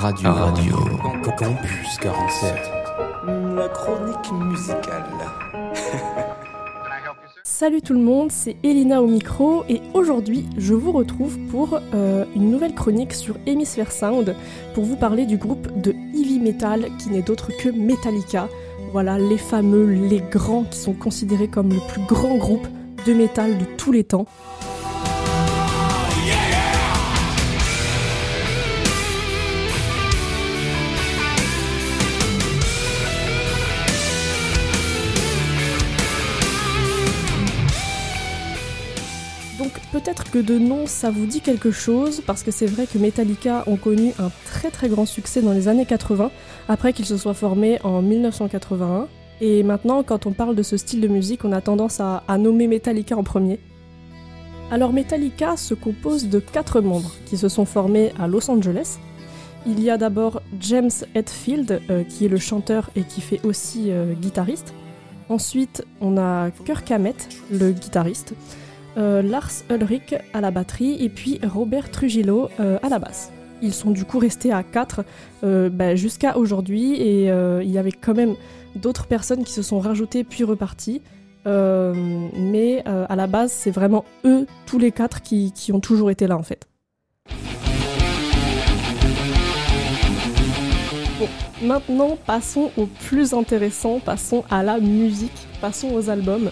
Radio. Radio. Campus 47. La chronique musicale. Salut tout le monde, c'est Elina au micro et aujourd'hui je vous retrouve pour euh, une nouvelle chronique sur Hemisphere Sound pour vous parler du groupe de heavy metal qui n'est d'autre que Metallica. Voilà les fameux, les grands qui sont considérés comme le plus grand groupe de métal de tous les temps. Peut-être que de nom ça vous dit quelque chose, parce que c'est vrai que Metallica ont connu un très très grand succès dans les années 80, après qu'ils se soient formés en 1981. Et maintenant, quand on parle de ce style de musique, on a tendance à, nommer Metallica en premier. Alors Metallica se compose de quatre membres qui se sont formés à Los Angeles. Il y a d'abord James Hetfield, euh, qui est le chanteur et qui fait aussi euh, guitariste. Ensuite, on a Kirk Hammett, le guitariste. Euh, Lars Ulrich à la batterie et puis Robert Trujillo euh, à la basse. Ils sont du coup restés à 4 bah, jusqu'à aujourd'hui et euh, il y avait quand même d'autres personnes qui se sont rajoutées puis reparties. Euh, mais euh, à la base, c'est vraiment eux, tous les quatre, qui, qui ont toujours été là en fait. Bon, maintenant passons au plus intéressant, passons à la musique, passons aux albums.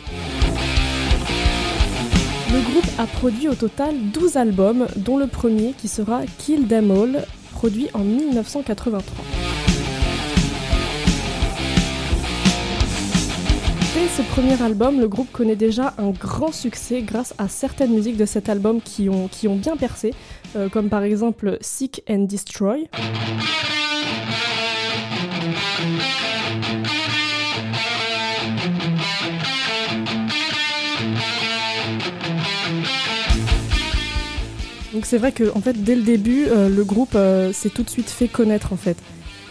Le groupe a produit au total 12 albums, dont le premier qui sera Kill Them All, produit en 1983. Dès ce premier album, le groupe connaît déjà un grand succès grâce à certaines musiques de cet album qui ont, bien percé, euh, comme par exemple Seek and Destroy. Donc c'est vrai que fait dès le début euh, le groupe euh, s'est tout de suite fait connaître en fait.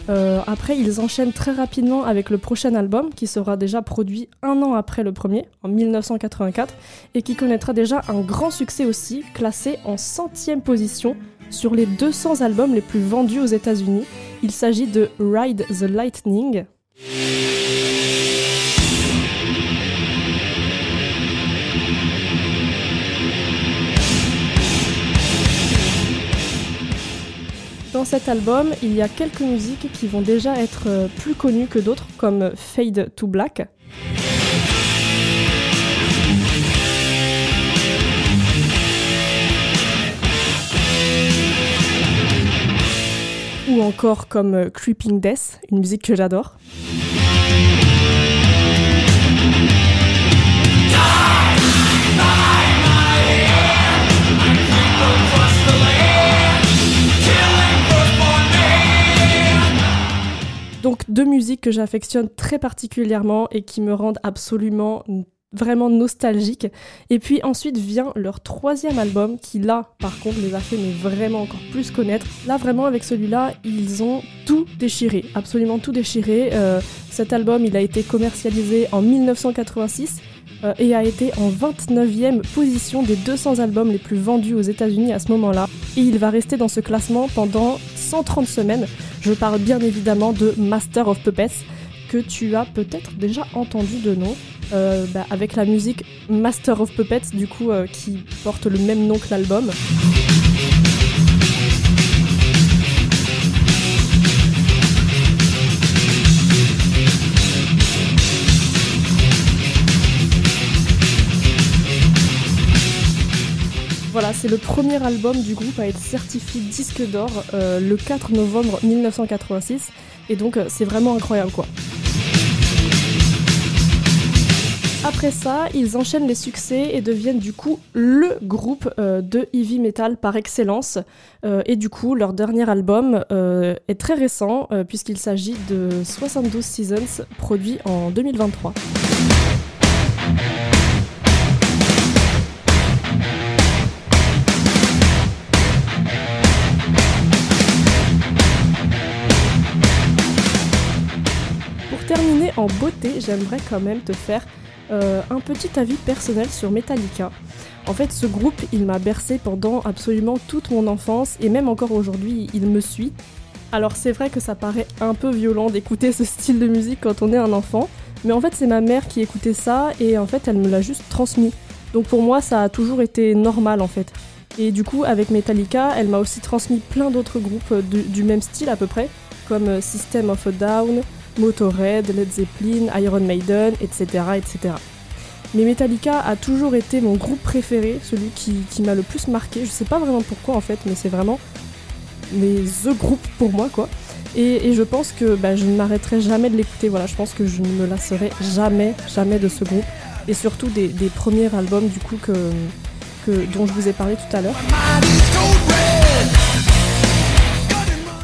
Euh, après ils enchaînent très rapidement avec le prochain album qui sera déjà produit un an après le premier, en 1984, et qui connaîtra déjà un grand succès aussi, classé en centième position sur les 200 albums les plus vendus aux États-Unis. Il s'agit de Ride the Lightning. Cet album, il y a quelques musiques qui vont déjà être euh, plus connues que d'autres, comme Fade to Black. Ou encore comme euh, Creeping Death, une musique que j'adore. Deux musiques que j'affectionne très particulièrement et qui me rendent absolument vraiment nostalgique. Et puis ensuite vient leur troisième album qui là par contre les a fait vraiment encore plus connaître. Là vraiment avec celui-là ils ont tout déchiré, absolument tout déchiré. Euh, cet album il a été commercialisé en 1986 euh, et a été en 29e position des 200 albums les plus vendus aux États-Unis à ce moment-là. Et il va rester dans ce classement pendant 130 semaines. Je parle bien évidemment de Master of Puppets que tu as peut-être déjà entendu de nom, euh, bah, avec la musique Master of Puppets, du coup, euh, qui porte le même nom que l'album. C'est le premier album du groupe à être certifié disque d'or euh, le 4 novembre 1986. Et donc, euh, c'est vraiment incroyable, quoi. Après ça, ils enchaînent les succès et deviennent du coup le groupe euh, de heavy metal par excellence. Et du coup, leur dernier album est très récent puisqu'il s'agit de 72 Seasons produit en 2023. Terminer en beauté, j'aimerais quand même te faire euh, un petit avis personnel sur Metallica. En fait, ce groupe, il m'a bercé pendant absolument toute mon enfance et même encore aujourd'hui, il me suit. Alors c'est vrai que ça paraît un peu violent d'écouter ce style de musique quand on est un enfant, mais en fait c'est ma mère qui écoutait ça et en fait elle me l'a juste transmis. Donc pour moi ça a toujours été normal en fait. Et du coup avec Metallica elle m'a aussi transmis plein d'autres groupes du, du même style à peu près, comme System of a Down, Motorhead, Led Zeppelin, Iron Maiden, etc. etc. Mais Metallica a toujours été mon groupe préféré, celui qui, m'a le plus marqué. Je sais pas vraiment pourquoi en fait, mais c'est vraiment les The Group pour moi quoi. Et, je pense que bah, je ne m'arrêterai jamais de l'écouter. Voilà, je pense que je ne me lasserai jamais, jamais de ce groupe. Et surtout des, premiers albums du coup dont je vous ai parlé tout à l'heure.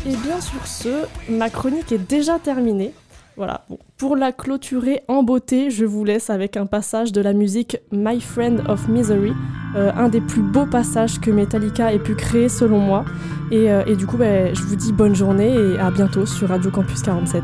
Et bien sur ce, ma chronique est déjà terminée. Voilà, bon. pour la clôturer en beauté, je vous laisse avec un passage de la musique My Friend of Misery, euh, un des plus beaux passages que Metallica ait pu créer selon moi. Et, euh, du coup, bah, je vous dis bonne journée et à bientôt sur Radio Campus 47.